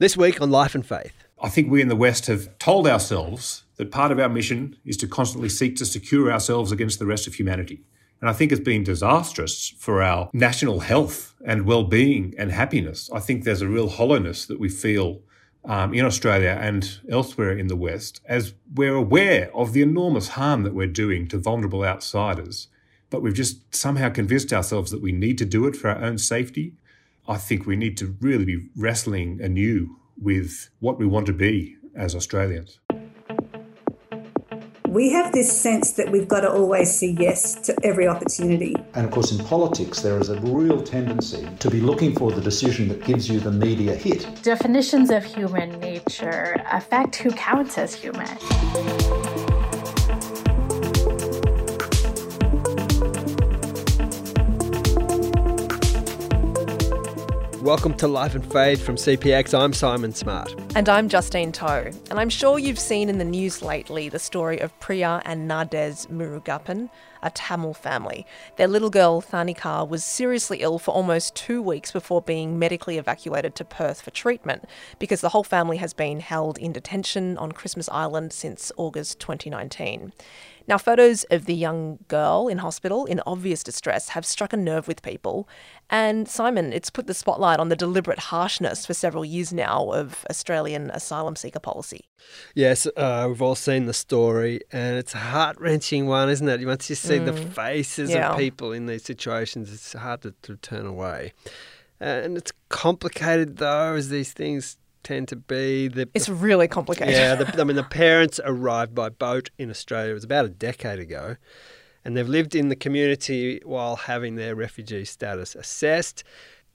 This week on Life and Faith. I think we in the West have told ourselves that part of our mission is to constantly seek to secure ourselves against the rest of humanity. And I think it's been disastrous for our national health and well being and happiness. I think there's a real hollowness that we feel um, in Australia and elsewhere in the West as we're aware of the enormous harm that we're doing to vulnerable outsiders. But we've just somehow convinced ourselves that we need to do it for our own safety I think we need to really be wrestling anew with what we want to be as Australians. We have this sense that we've got to always say yes to every opportunity. And of course, in politics, there is a real tendency to be looking for the decision that gives you the media hit. Definitions of human nature affect who counts as human. Welcome to Life and Faith from CPX. I'm Simon Smart. And I'm Justine Toh. And I'm sure you've seen in the news lately the story of Priya and Nades Murugappan, a Tamil family. Their little girl, Tharnicaa, was seriously ill for almost two weeks before being medically evacuated to Perth for treatment because the whole family has been held in detention on Christmas Island since August 2019. Now, photos of the young girl in hospital in obvious distress have struck a nerve with people. And Simon, it's put the spotlight on the deliberate harshness for several years now of Australian asylum seeker policy. Yes, uh, we've all seen the story, and it's a heart wrenching one, isn't it? Once you see mm. the faces yeah. of people in these situations, it's hard to, to turn away. And it's complicated, though, as these things tend to be. The, it's really complicated. Yeah, the, I mean, the parents arrived by boat in Australia. It was about a decade ago, and they've lived in the community while having their refugee status assessed.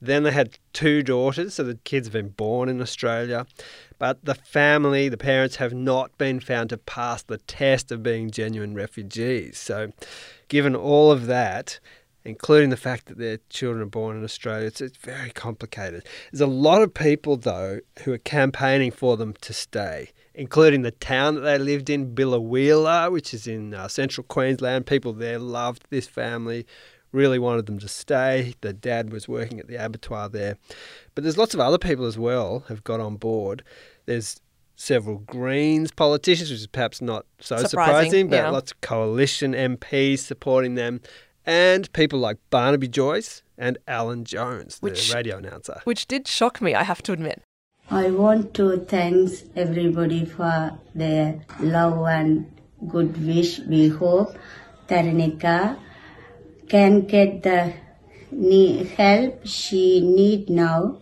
Then they had two daughters, so the kids have been born in Australia. But the family, the parents, have not been found to pass the test of being genuine refugees. So, given all of that, including the fact that their children are born in Australia. It's, it's very complicated. There's a lot of people, though, who are campaigning for them to stay, including the town that they lived in, Biloela, which is in uh, central Queensland. People there loved this family, really wanted them to stay. The dad was working at the abattoir there. But there's lots of other people as well have got on board. There's several Greens politicians, which is perhaps not so surprising, surprising but yeah. lots of coalition MPs supporting them and people like Barnaby Joyce and Alan Jones, which, the radio announcer. Which did shock me, I have to admit. I want to thank everybody for their love and good wish. We hope Tharnicaa can get the help she need now.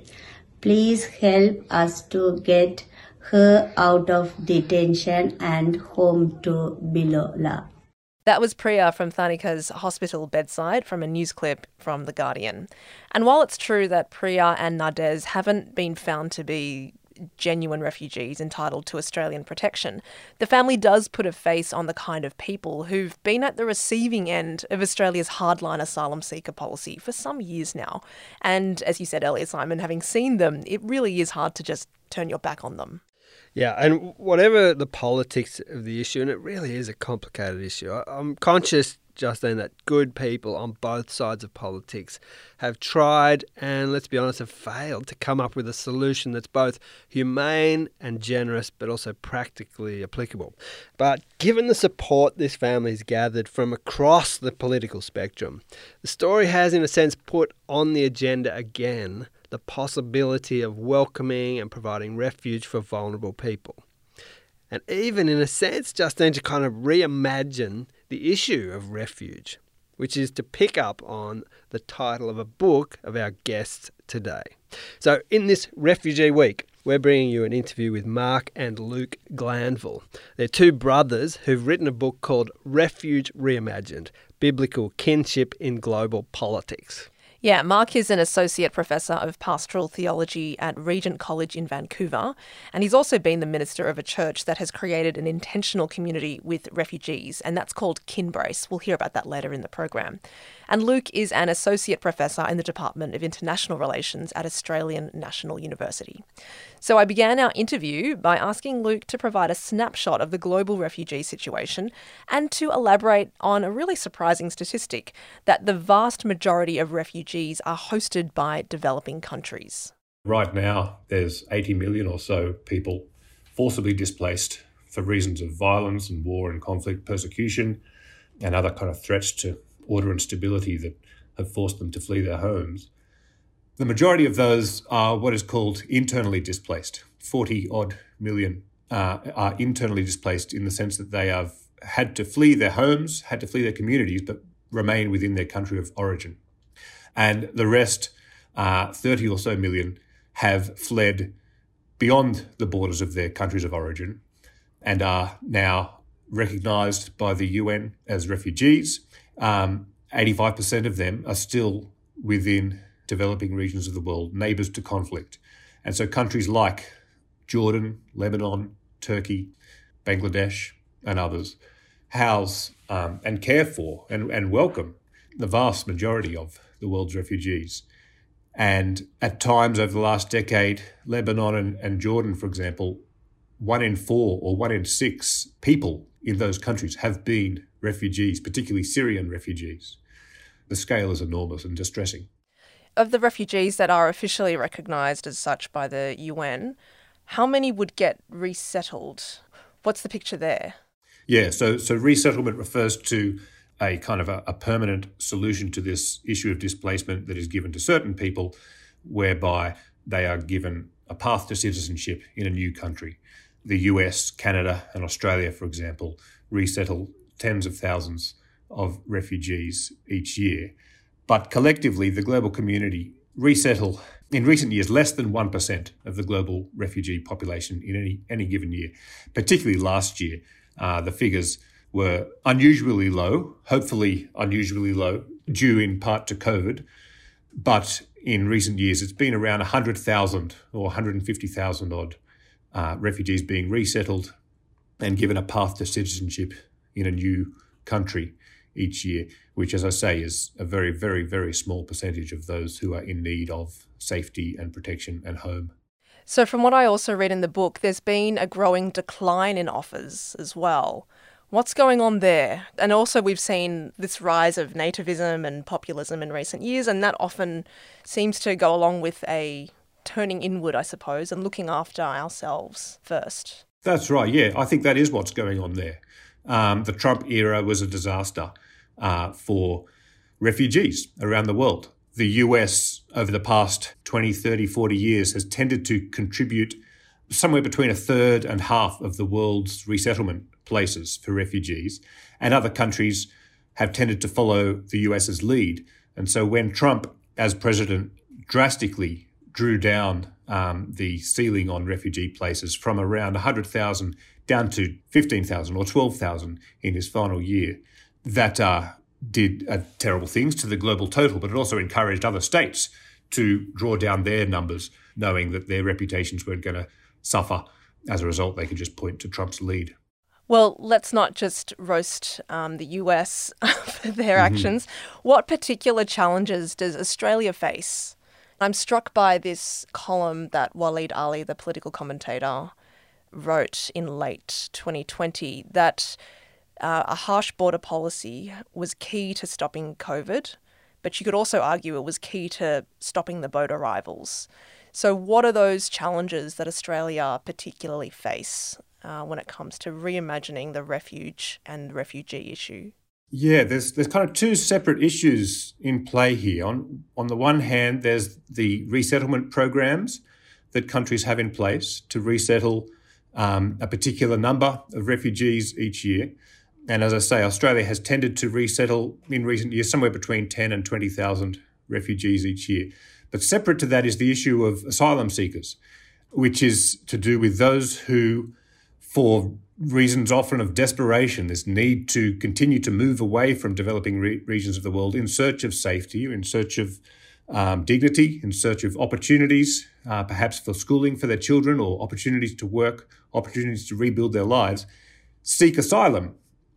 Please help us to get her out of detention and home to Biloela. That was Priya from Tharnicaa's hospital bedside from a news clip from The Guardian. And while it's true that Priya and Nades haven't been found to be genuine refugees entitled to Australian protection, the family does put a face on the kind of people who've been at the receiving end of Australia's hardline asylum seeker policy for some years now. And as you said earlier, Simon, having seen them, it really is hard to just turn your back on them. Yeah, and whatever the politics of the issue, and it really is a complicated issue, I'm conscious, Justine, that good people on both sides of politics have tried and, let's be honest, have failed to come up with a solution that's both humane and generous, but also practically applicable. But given the support this family has gathered from across the political spectrum, the story has, in a sense, put on the agenda again the possibility of welcoming and providing refuge for vulnerable people. And even in a sense, Justine to kind of reimagine the issue of refuge, which is to pick up on the title of a book of our guests today. So, in this Refugee Week, we're bringing you an interview with Mark and Luke Glanville. They're two brothers who've written a book called Refuge Reimagined Biblical Kinship in Global Politics. Yeah, Mark is an associate professor of pastoral theology at Regent College in Vancouver, and he's also been the minister of a church that has created an intentional community with refugees, and that's called Kinbrace. We'll hear about that later in the program. And Luke is an associate professor in the Department of International Relations at Australian National University. So I began our interview by asking Luke to provide a snapshot of the global refugee situation and to elaborate on a really surprising statistic that the vast majority of refugees are hosted by developing countries. Right now, there's 80 million or so people forcibly displaced for reasons of violence and war and conflict, persecution, and other kind of threats to order and stability that have forced them to flee their homes. The majority of those are what is called internally displaced. 40 odd million uh, are internally displaced in the sense that they have had to flee their homes, had to flee their communities, but remain within their country of origin. And the rest, uh, 30 or so million, have fled beyond the borders of their countries of origin and are now recognised by the UN as refugees. Um, 85% of them are still within developing regions of the world, neighbours to conflict. And so countries like Jordan, Lebanon, Turkey, Bangladesh, and others house um, and care for and, and welcome the vast majority of the world's refugees. And at times over the last decade, Lebanon and, and Jordan, for example, one in four or one in six people in those countries have been refugees, particularly Syrian refugees. The scale is enormous and distressing. Of the refugees that are officially recognised as such by the UN, how many would get resettled? What's the picture there? Yeah, so so resettlement refers to a kind of a, a, permanent solution to this issue of displacement that is given to certain people, whereby they are given a path to citizenship in a new country. The US, Canada, and Australia, for example, resettle tens of thousands of refugees each year. But collectively, the global community resettle in recent years less than 1% of the global refugee population in any, any given year. Particularly last year, uh, the figures were unusually low, hopefully unusually low, due in part to COVID. But in recent years, it's been around 100,000 or 150,000 odd uh, refugees being resettled and given a path to citizenship in a new country each year, which, as I say, is a very, very, very small percentage of those who are in need of safety and protection and home. So, from what I also read in the book, there's been a growing decline in offers as well. What's going on there? And also, we've seen this rise of nativism and populism in recent years, and that often seems to go along with a turning inward, I suppose, and looking after ourselves first. That's right, yeah. I think that is what's going on there. Um, the Trump era was a disaster uh, for refugees around the world. The US, over the past 20, 30, 40 years, has tended to contribute somewhere between a third and half of the world's resettlement places for refugees, and other countries have tended to follow the US's lead. And so when Trump, as president, drastically drew down um, the ceiling on refugee places from around 100,000 down to 15,000 or 12,000 in his final year, that uh, did uh, terrible things to the global total, but it also encouraged other states to draw down their numbers, knowing that their reputations weren't going to suffer. As a result, they could just point to Trump's lead. Well, let's not just roast um, the US for their mm-hmm. actions. What particular challenges does Australia face? I'm struck by this column that Waleed Aly, the political commentator, wrote in late 2020 that uh, a harsh border policy was key to stopping COVID, but you could also argue it was key to stopping the boat arrivals. So, what are those challenges that Australia particularly face uh, when it comes to reimagining the refuge and refugee issue? Yeah, there's there's kind of two separate issues in play here. On on the one hand, there's the resettlement programs that countries have in place to resettle um, a particular number of refugees each year. And as I say, Australia has tended to resettle in recent years somewhere between 10 and 20,000 refugees each year. But separate to that is the issue of asylum seekers, which is to do with those who for reasons often of desperation, this need to continue to move away from developing re- regions of the world in search of safety, in search of um, dignity, in search of opportunities, uh, perhaps for schooling for their children or opportunities to work, opportunities to rebuild their lives, seek asylum,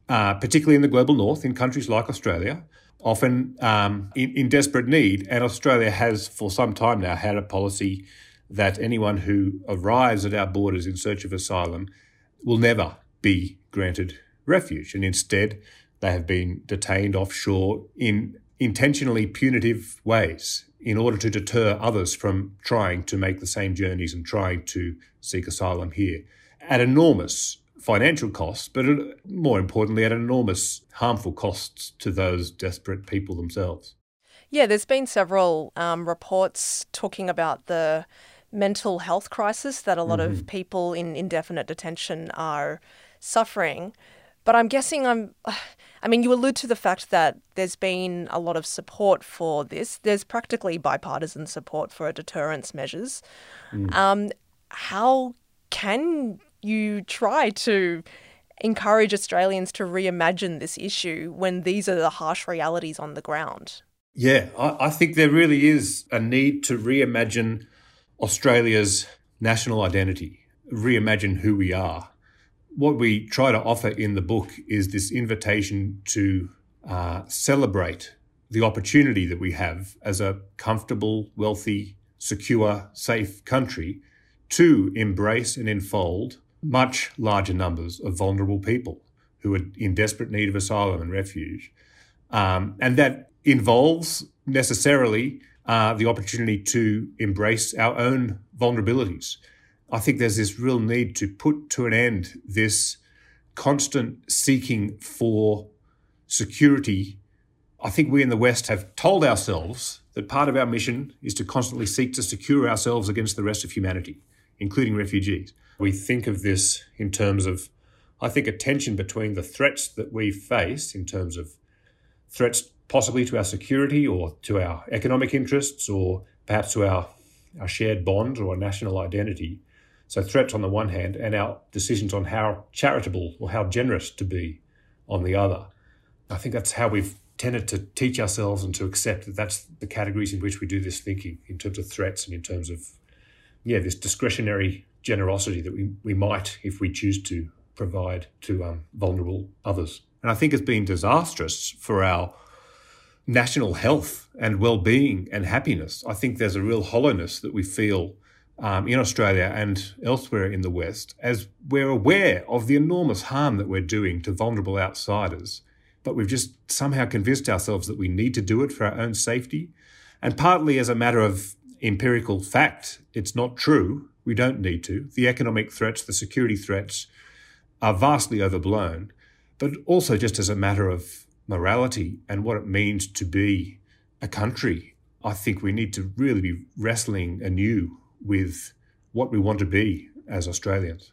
uh, particularly in the global north, in countries like Australia, often um, in, in desperate need. And Australia has, for some time now, had a policy that anyone who arrives at our borders in search of asylum will never be granted refuge, and instead they have been detained offshore in intentionally punitive ways in order to deter others from trying to make the same journeys and trying to seek asylum here at enormous financial costs, but more importantly, at enormous harmful costs to those desperate people themselves. Yeah, there's been several um, reports talking about the mental health crisis that a lot mm-hmm. of people in indefinite detention are suffering. But I'm guessing I'm. I mean, you allude to the fact that there's been a lot of support for this. There's practically bipartisan support for deterrence measures. Mm. Um, how can you try to encourage Australians to reimagine this issue when these are the harsh realities on the ground? Yeah, I, I think there really is a need to reimagine Australia's national identity, reimagine who we are what we try to offer in the book is this invitation to uh, celebrate the opportunity that we have as a comfortable, wealthy, secure, safe country to embrace and enfold much larger numbers of vulnerable people who are in desperate need of asylum and refuge. Um, and that involves necessarily uh, the opportunity to embrace our own vulnerabilities I think there's this real need to put to an end this constant seeking for security. I think we in the West have told ourselves that part of our mission is to constantly seek to secure ourselves against the rest of humanity, including refugees. We think of this in terms of, I think, a tension between the threats that we face in terms of threats possibly to our security or to our economic interests or perhaps to our, our shared bond or national identity so threats on the one hand, and our decisions on how charitable or how generous to be on the other. I think that's how we've tended to teach ourselves and to accept that that's the categories in which we do this thinking in terms of threats and in terms of, yeah, this discretionary generosity that we, we might, if we choose to, provide to um, vulnerable others. And I think it's been disastrous for our national health and well-being and happiness. I think there's a real hollowness that we feel um, in Australia and elsewhere in the West as we're aware of the enormous harm that we're doing to vulnerable outsiders. But we've just somehow convinced ourselves that we need to do it for our own safety. And partly as a matter of empirical fact, it's not true. We don't need to. The economic threats, the security threats are vastly overblown. But also just as a matter of morality and what it means to be a country, I think we need to really be wrestling anew with what we want to be as Australians.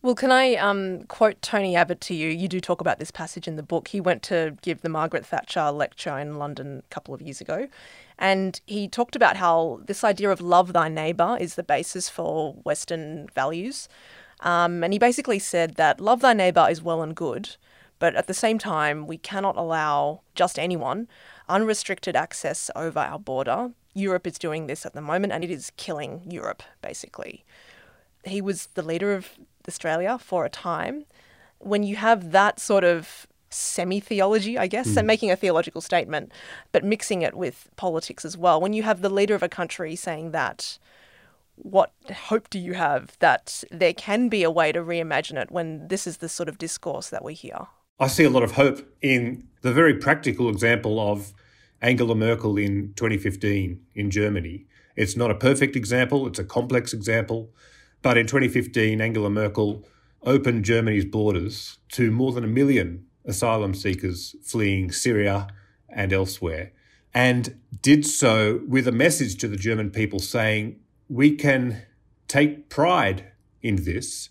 Well, can I um, quote Tony Abbott to you? You do talk about this passage in the book. He went to give the Margaret Thatcher lecture in London a couple of years ago. And he talked about how this idea of love thy neighbour is the basis for Western values. Um, and he basically said that love thy neighbour is well and good, but at the same time, we cannot allow just anyone unrestricted access over our border Europe is doing this at the moment and it is killing Europe, basically. He was the leader of Australia for a time. When you have that sort of semi theology, I guess, mm. and making a theological statement, but mixing it with politics as well, when you have the leader of a country saying that, what hope do you have that there can be a way to reimagine it when this is the sort of discourse that we hear? I see a lot of hope in the very practical example of Angela Merkel in 2015 in Germany. It's not a perfect example, it's a complex example. But in 2015, Angela Merkel opened Germany's borders to more than a million asylum seekers fleeing Syria and elsewhere, and did so with a message to the German people saying, We can take pride in this.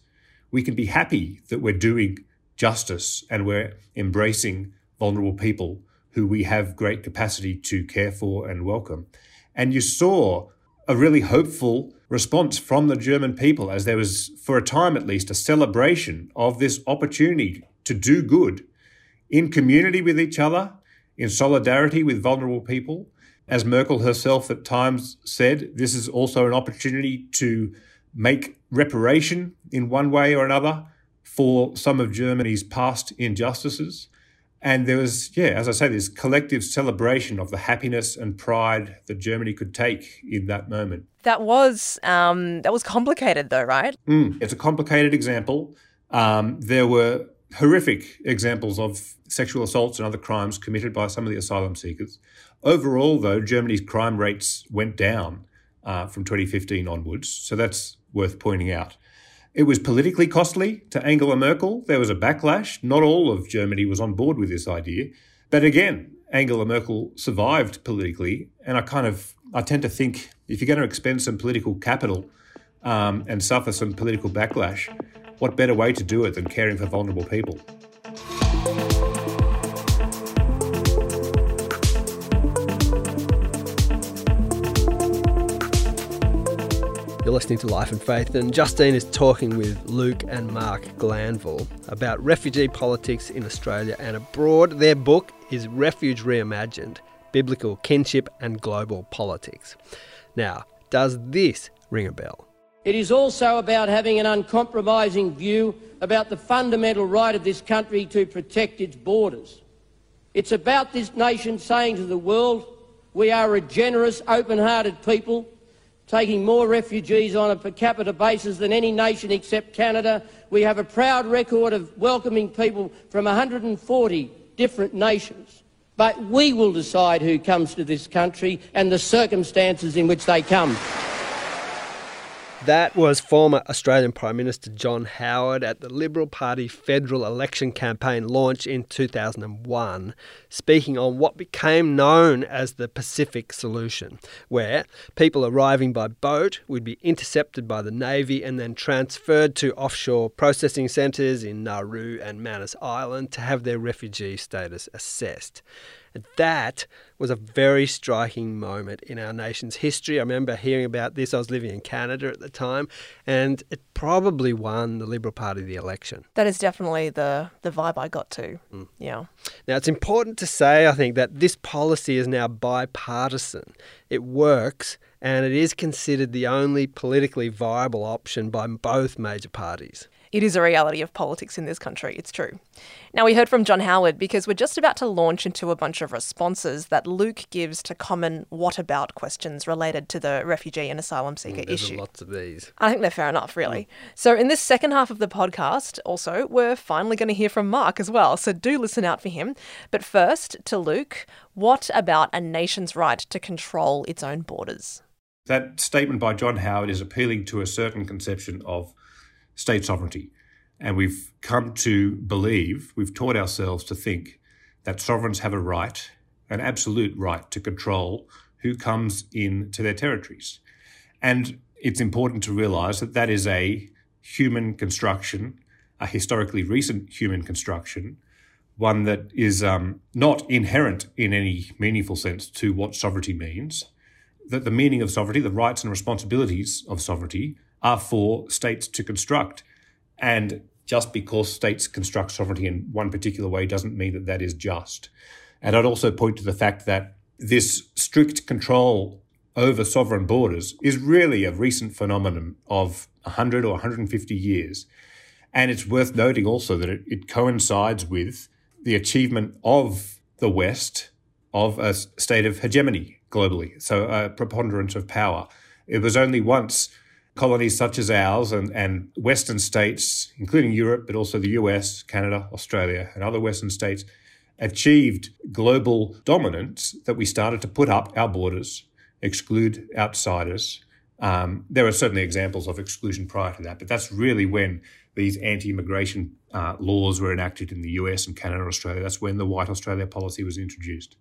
We can be happy that we're doing justice and we're embracing vulnerable people who we have great capacity to care for and welcome. And you saw a really hopeful response from the German people as there was, for a time at least, a celebration of this opportunity to do good in community with each other, in solidarity with vulnerable people. As Merkel herself at times said, this is also an opportunity to make reparation in one way or another for some of Germany's past injustices. And there was, yeah, as I say, this collective celebration of the happiness and pride that Germany could take in that moment. That was um, that was complicated, though, right? Mm, it's a complicated example. Um, there were horrific examples of sexual assaults and other crimes committed by some of the asylum seekers. Overall, though, Germany's crime rates went down uh, from 2015 onwards, so that's worth pointing out. It was politically costly to Angela Merkel. There was a backlash. Not all of Germany was on board with this idea. But again, Angela Merkel survived politically. And I kind of, I tend to think if you're going to expend some political capital um, and suffer some political backlash, what better way to do it than caring for vulnerable people? You're listening to Life and Faith, and Justine is talking with Luke and Mark Glanville about refugee politics in Australia and abroad. Their book is Refuge Reimagined Biblical Kinship and Global Politics. Now, does this ring a bell? It is also about having an uncompromising view about the fundamental right of this country to protect its borders. It's about this nation saying to the world, we are a generous, open hearted people taking more refugees on a per capita basis than any nation except Canada. We have a proud record of welcoming people from 140 different nations. But we will decide who comes to this country and the circumstances in which they come. That was former Australian Prime Minister John Howard at the Liberal Party federal election campaign launch in 2001, speaking on what became known as the Pacific Solution, where people arriving by boat would be intercepted by the Navy and then transferred to offshore processing centres in Nauru and Manus Island to have their refugee status assessed. That was a very striking moment in our nation's history. I remember hearing about this. I was living in Canada at the time, and it probably won the Liberal Party the election. That is definitely the, the vibe I got to. Mm. Yeah. Now, it's important to say, I think, that this policy is now bipartisan. It works, and it is considered the only politically viable option by both major parties. It is a reality of politics in this country, it's true. Now, we heard from John Howard because we're just about to launch into a bunch of responses that Luke gives to common what about questions related to the refugee and asylum seeker mm, issue. lots of these. I think they're fair enough, really. Mm. So, in this second half of the podcast, also, we're finally going to hear from Mark as well. So, do listen out for him. But first, to Luke, what about a nation's right to control its own borders? That statement by John Howard is appealing to a certain conception of state sovereignty. And we've come to believe, we've taught ourselves to think that sovereigns have a right, an absolute right to control who comes into their territories. And it's important to realize that that is a human construction, a historically recent human construction, one that is um, not inherent in any meaningful sense to what sovereignty means. That the meaning of sovereignty, the rights and responsibilities of sovereignty, are for states to construct. And just because states construct sovereignty in one particular way doesn't mean that that is just. And I'd also point to the fact that this strict control over sovereign borders is really a recent phenomenon of 100 or 150 years. And it's worth noting also that it, it coincides with the achievement of the West of a state of hegemony globally, so a preponderance of power. It was only once colonies such as ours and, and Western states, including Europe, but also the US, Canada, Australia, and other Western states, achieved global dominance that we started to put up our borders, exclude outsiders. Um, there are certainly examples of exclusion prior to that, but that's really when these anti immigration uh, laws were enacted in the US and Canada and Australia. That's when the White Australia policy was introduced.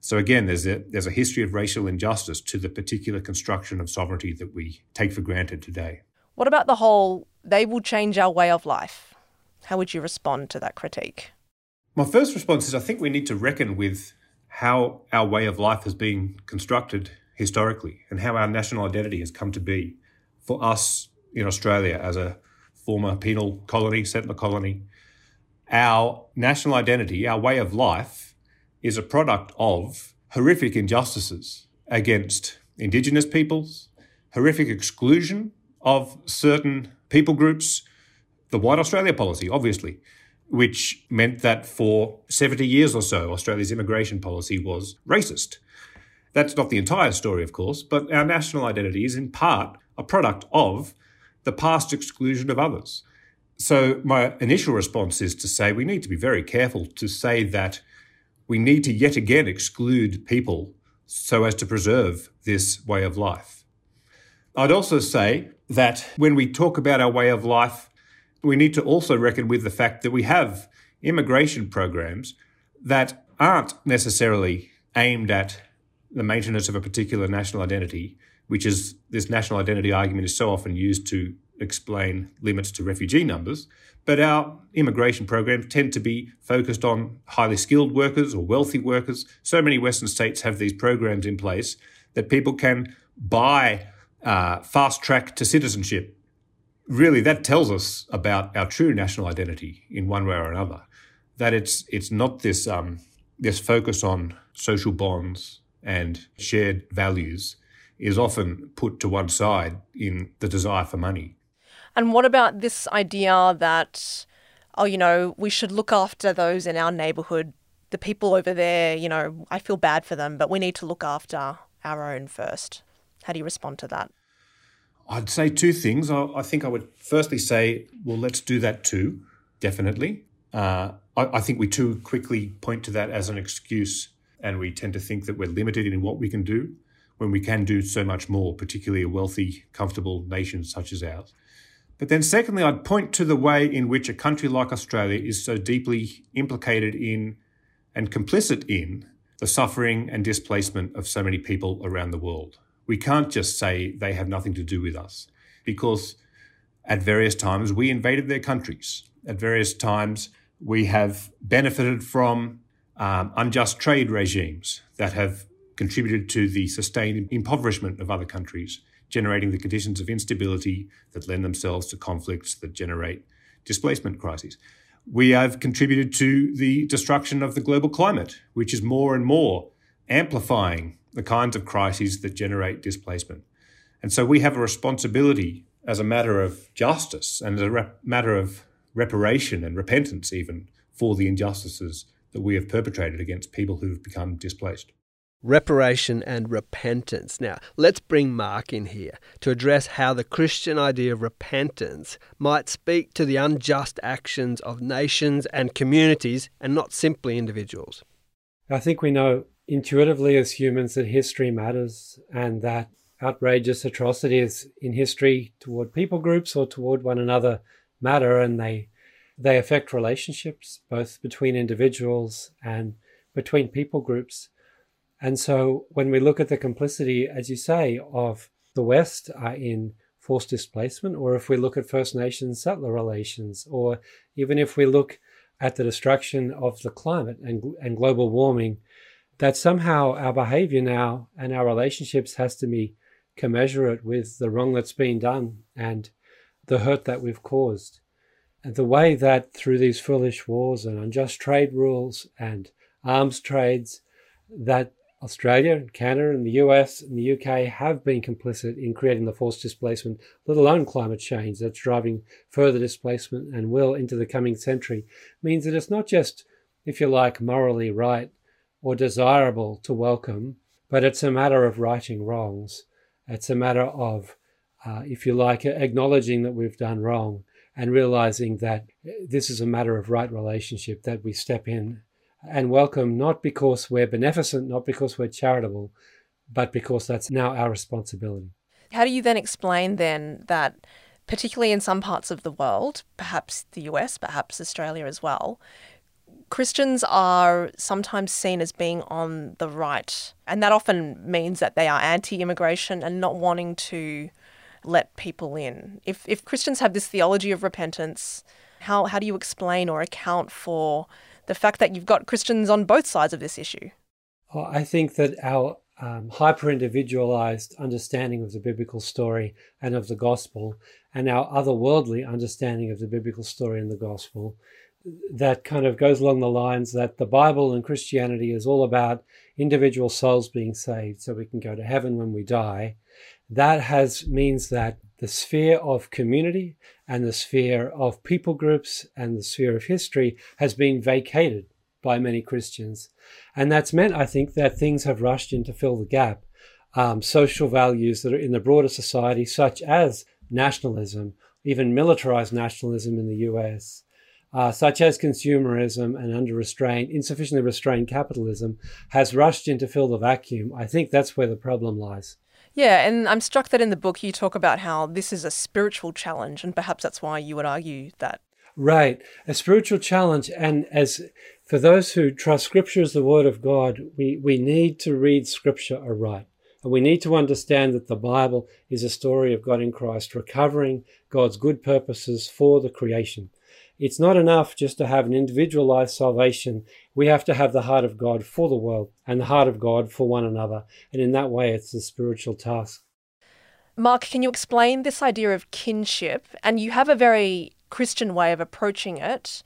So again, there's a there's a history of racial injustice to the particular construction of sovereignty that we take for granted today. What about the whole they will change our way of life? How would you respond to that critique? My first response is I think we need to reckon with how our way of life has been constructed historically and how our national identity has come to be for us in Australia as a former penal colony, settler colony. Our national identity, our way of life is a product of horrific injustices against Indigenous peoples, horrific exclusion of certain people groups, the White Australia policy, obviously, which meant that for 70 years or so, Australia's immigration policy was racist. That's not the entire story, of course, but our national identity is in part a product of the past exclusion of others. So, my initial response is to say we need to be very careful to say that we need to yet again exclude people so as to preserve this way of life. I'd also say that when we talk about our way of life, we need to also reckon with the fact that we have immigration programs that aren't necessarily aimed at the maintenance of a particular national identity, which is this national identity argument is so often used to explain limits to refugee numbers. But our immigration programs tend to be focused on highly skilled workers or wealthy workers. So many Western states have these programs in place that people can buy uh, fast track to citizenship. Really, that tells us about our true national identity in one way or another. That it's it's not this um, this focus on social bonds and shared values is often put to one side in the desire for money. And what about this idea that, oh, you know, we should look after those in our neighborhood, the people over there, you know, I feel bad for them, but we need to look after our own first. How do you respond to that? I'd say two things. I, I think I would firstly say, well, let's do that too, definitely. Uh, I, I think we too quickly point to that as an excuse, and we tend to think that we're limited in what we can do when we can do so much more, particularly a wealthy, comfortable nation such as ours. But then, secondly, I'd point to the way in which a country like Australia is so deeply implicated in and complicit in the suffering and displacement of so many people around the world. We can't just say they have nothing to do with us because at various times we invaded their countries. At various times we have benefited from um, unjust trade regimes that have contributed to the sustained impoverishment of other countries, generating the conditions of instability that lend themselves to conflicts that generate displacement crises. We have contributed to the destruction of the global climate, which is more and more amplifying the kinds of crises that generate displacement. And so we have a responsibility as a matter of justice and as a rep- matter of reparation and repentance, even for the injustices that we have perpetrated against people who have become displaced. Reparation and repentance. Now, let's bring Mark in here to address how the Christian idea of repentance might speak to the unjust actions of nations and communities and not simply individuals. I think we know intuitively as humans that history matters and that outrageous atrocities in history toward people groups or toward one another matter and they they affect relationships both between individuals and between people groups and so when we look at the complicity as you say of the west uh, in forced displacement or if we look at first nations settler relations or even if we look at the destruction of the climate and, and global warming that somehow our behavior now and our relationships has to be commensurate with the wrong that's been done and the hurt that we've caused. And the way that through these foolish wars and unjust trade rules and arms trades, that Australia Canada and the US and the UK have been complicit in creating the forced displacement, let alone climate change that's driving further displacement and will into the coming century, means that it's not just, if you like, morally right or desirable to welcome, but it's a matter of righting wrongs. It's a matter of, uh, if you like, acknowledging that we've done wrong and realizing that this is a matter of right relationship that we step in and welcome, not because we're beneficent, not because we're charitable, but because that's now our responsibility. How do you then explain then that, particularly in some parts of the world, perhaps the US, perhaps Australia as well, Christians are sometimes seen as being on the right, and that often means that they are anti immigration and not wanting to let people in. If, if Christians have this theology of repentance, how, how do you explain or account for the fact that you've got Christians on both sides of this issue? Well, I think that our um, hyper individualized understanding of the biblical story and of the gospel, and our otherworldly understanding of the biblical story and the gospel, that kind of goes along the lines that the Bible and Christianity is all about individual souls being saved so we can go to heaven when we die. That has means that the sphere of community and the sphere of people groups and the sphere of history has been vacated by many Christians. And that's meant, I think, that things have rushed in to fill the gap. Um, social values that are in the broader society, such as nationalism even militarized nationalism in the US, uh, such as consumerism and under restraint, insufficiently restrained capitalism, has rushed in to fill the vacuum. I think that's where the problem lies. Yeah, and I'm struck that in the book you talk about how this is a spiritual challenge, and perhaps that's why you would argue that. Right, a spiritual challenge. And as for those who trust Scripture as the Word of God, we, we need to read Scripture aright. And we need to understand that the Bible is a story of God in Christ recovering God's good purposes for the creation. It's not enough just to have an individualized salvation. We have to have the heart of God for the world and the heart of God for one another. And in that way, it's a spiritual task. Mark, can you explain this idea of kinship? And you have a very Christian way of approaching it.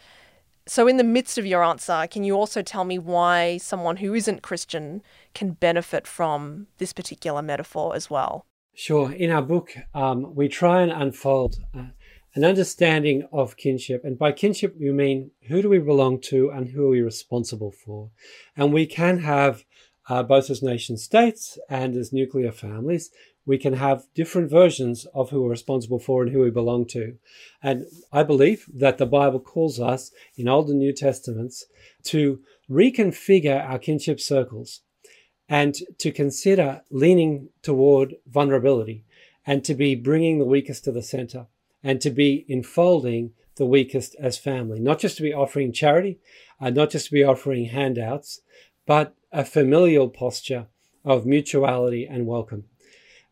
So, in the midst of your answer, can you also tell me why someone who isn't Christian can benefit from this particular metaphor as well? Sure. In our book, um, we try and unfold uh, an understanding of kinship. And by kinship, we mean who do we belong to and who are we responsible for? And we can have, uh, both as nation states and as nuclear families, we can have different versions of who we're responsible for and who we belong to. And I believe that the Bible calls us in Old and New Testaments to reconfigure our kinship circles and to consider leaning toward vulnerability and to be bringing the weakest to the center and to be enfolding the weakest as family, not just to be offering charity, uh, not just to be offering handouts, but a familial posture of mutuality and welcome.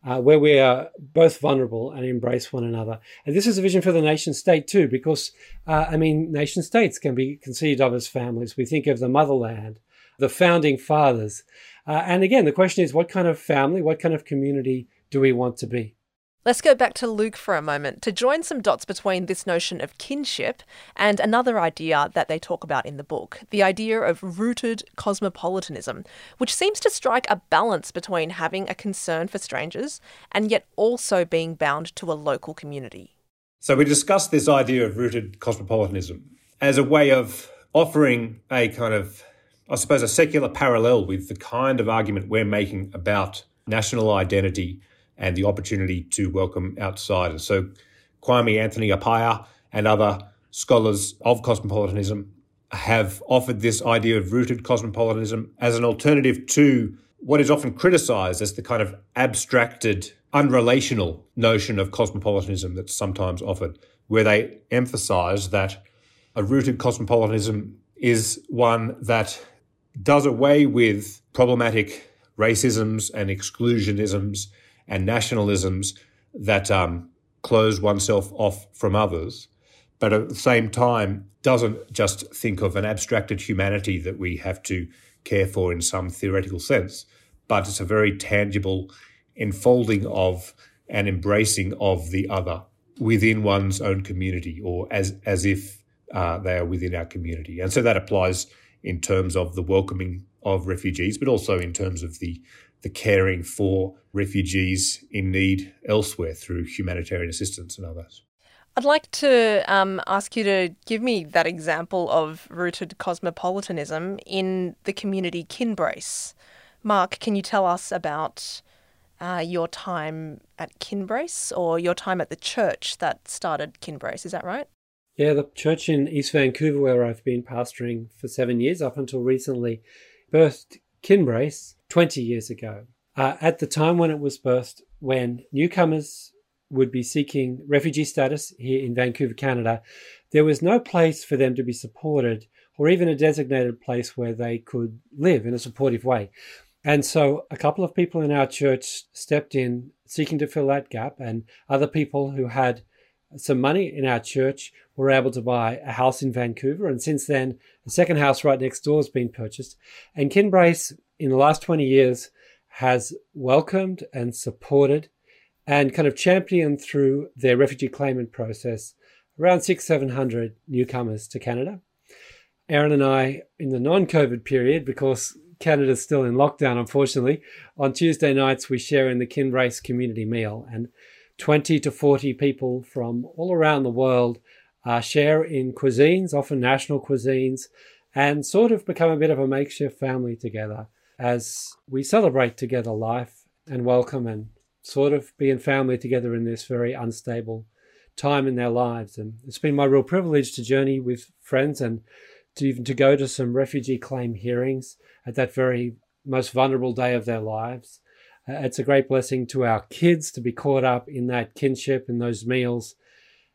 Uh, where we are both vulnerable and embrace one another. And this is a vision for the nation state too, because, uh, I mean, nation states can be conceived of as families. We think of the motherland, the founding fathers. Uh, and again, the question is what kind of family, what kind of community do we want to be? Let's go back to Luke for a moment to join some dots between this notion of kinship and another idea that they talk about in the book the idea of rooted cosmopolitanism, which seems to strike a balance between having a concern for strangers and yet also being bound to a local community. So, we discussed this idea of rooted cosmopolitanism as a way of offering a kind of, I suppose, a secular parallel with the kind of argument we're making about national identity and the opportunity to welcome outsiders. So Kwame Anthony Appiah and other scholars of cosmopolitanism have offered this idea of rooted cosmopolitanism as an alternative to what is often criticized as the kind of abstracted, unrelational notion of cosmopolitanism that's sometimes offered, where they emphasize that a rooted cosmopolitanism is one that does away with problematic racisms and exclusionisms and nationalisms that um, close oneself off from others, but at the same time doesn't just think of an abstracted humanity that we have to care for in some theoretical sense, but it's a very tangible enfolding of and embracing of the other within one's own community or as as if uh, they are within our community. And so that applies in terms of the welcoming of refugees, but also in terms of the the caring for refugees in need elsewhere through humanitarian assistance and others. I'd like to um, ask you to give me that example of rooted cosmopolitanism in the community Kinbrace. Mark, can you tell us about uh, your time at Kinbrace or your time at the church that started Kinbrace? Is that right? Yeah, the church in East Vancouver, where I've been pastoring for seven years up until recently, birthed Kinbrace 20 years ago. Uh, at the time when it was birthed, when newcomers would be seeking refugee status here in Vancouver, Canada, there was no place for them to be supported or even a designated place where they could live in a supportive way. And so a couple of people in our church stepped in seeking to fill that gap, and other people who had some money in our church were able to buy a house in Vancouver. And since then, a second house right next door has been purchased. And Kinbrace in the last 20 years has welcomed and supported and kind of championed through their refugee claimant process around six, 700 newcomers to Canada. Aaron and I, in the non COVID period, because Canada's still in lockdown, unfortunately, on Tuesday nights we share in the Kinbrace community meal, and 20 to 40 people from all around the world uh, share in cuisines, often national cuisines, and sort of become a bit of a makeshift family together as we celebrate together life and welcome and sort of be in family together in this very unstable time in their lives. And it's been my real privilege to journey with friends and to even to go to some refugee claim hearings at that very most vulnerable day of their lives. Uh, it's a great blessing to our kids to be caught up in that kinship and those meals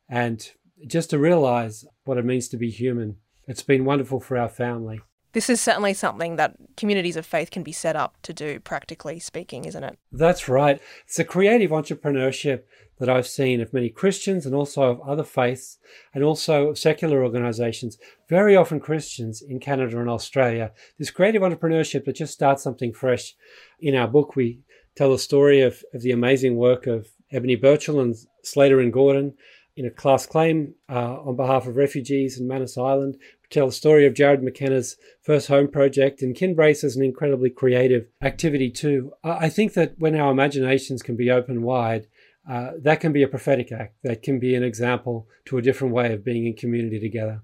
and just to realize what it means to be human. It's been wonderful for our family. This is certainly something that communities of faith can be set up to do, practically speaking, isn't it? That's right. It's a creative entrepreneurship that I've seen of many Christians and also of other faiths and also of secular organizations, very often Christians in Canada and Australia. This creative entrepreneurship that just starts something fresh. In our book, we tell the story of, of the amazing work of Ebony Birchall and Slater and Gordon in a class claim uh, on behalf of refugees in Manus Island tell the story of Jarrod McKenna's first home project, and Kinbrace is an incredibly creative activity too. I think that when our imaginations can be open wide, uh, that can be a prophetic act. That can be an example to a different way of being in community together.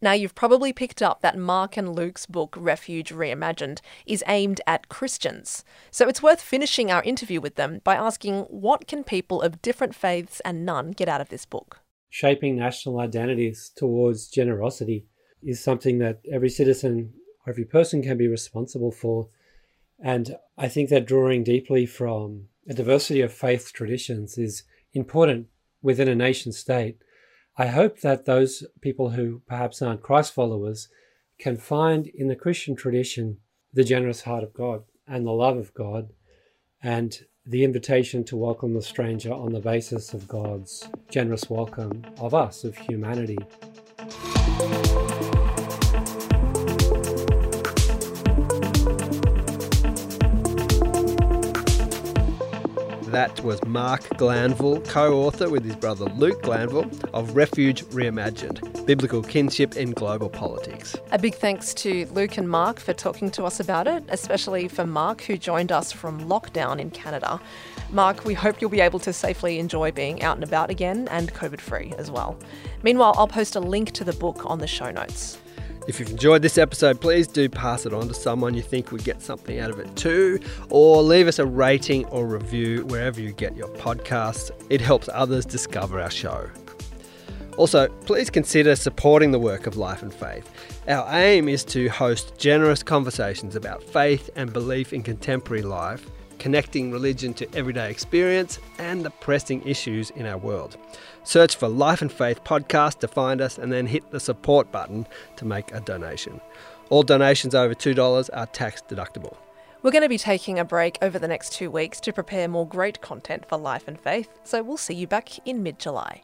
Now, you've probably picked up that Mark and Luke's book, Refuge Reimagined, is aimed at Christians. So it's worth finishing our interview with them by asking what can people of different faiths and none get out of this book? Shaping national identities towards generosity is something that every citizen or every person can be responsible for. And I think that drawing deeply from a diversity of faith traditions is important within a nation state. I hope that those people who perhaps aren't Christ followers can find in the Christian tradition the generous heart of God and the love of God and the invitation to welcome the stranger on the basis of God's generous welcome of us, of humanity. That was Mark Glanville, co author with his brother Luke Glanville of Refuge Reimagined Biblical Kinship in Global Politics. A big thanks to Luke and Mark for talking to us about it, especially for Mark, who joined us from lockdown in Canada. Mark, we hope you'll be able to safely enjoy being out and about again and COVID free as well. Meanwhile, I'll post a link to the book on the show notes. If you've enjoyed this episode, please do pass it on to someone you think would get something out of it too, or leave us a rating or review wherever you get your podcasts. It helps others discover our show. Also, please consider supporting the work of Life and Faith. Our aim is to host generous conversations about faith and belief in contemporary life connecting religion to everyday experience and the pressing issues in our world. Search for Life and Faith podcast to find us and then hit the support button to make a donation. All donations over $2 are tax deductible. We're going to be taking a break over the next two weeks to prepare more great content for Life and Faith, so we'll see you back in mid July.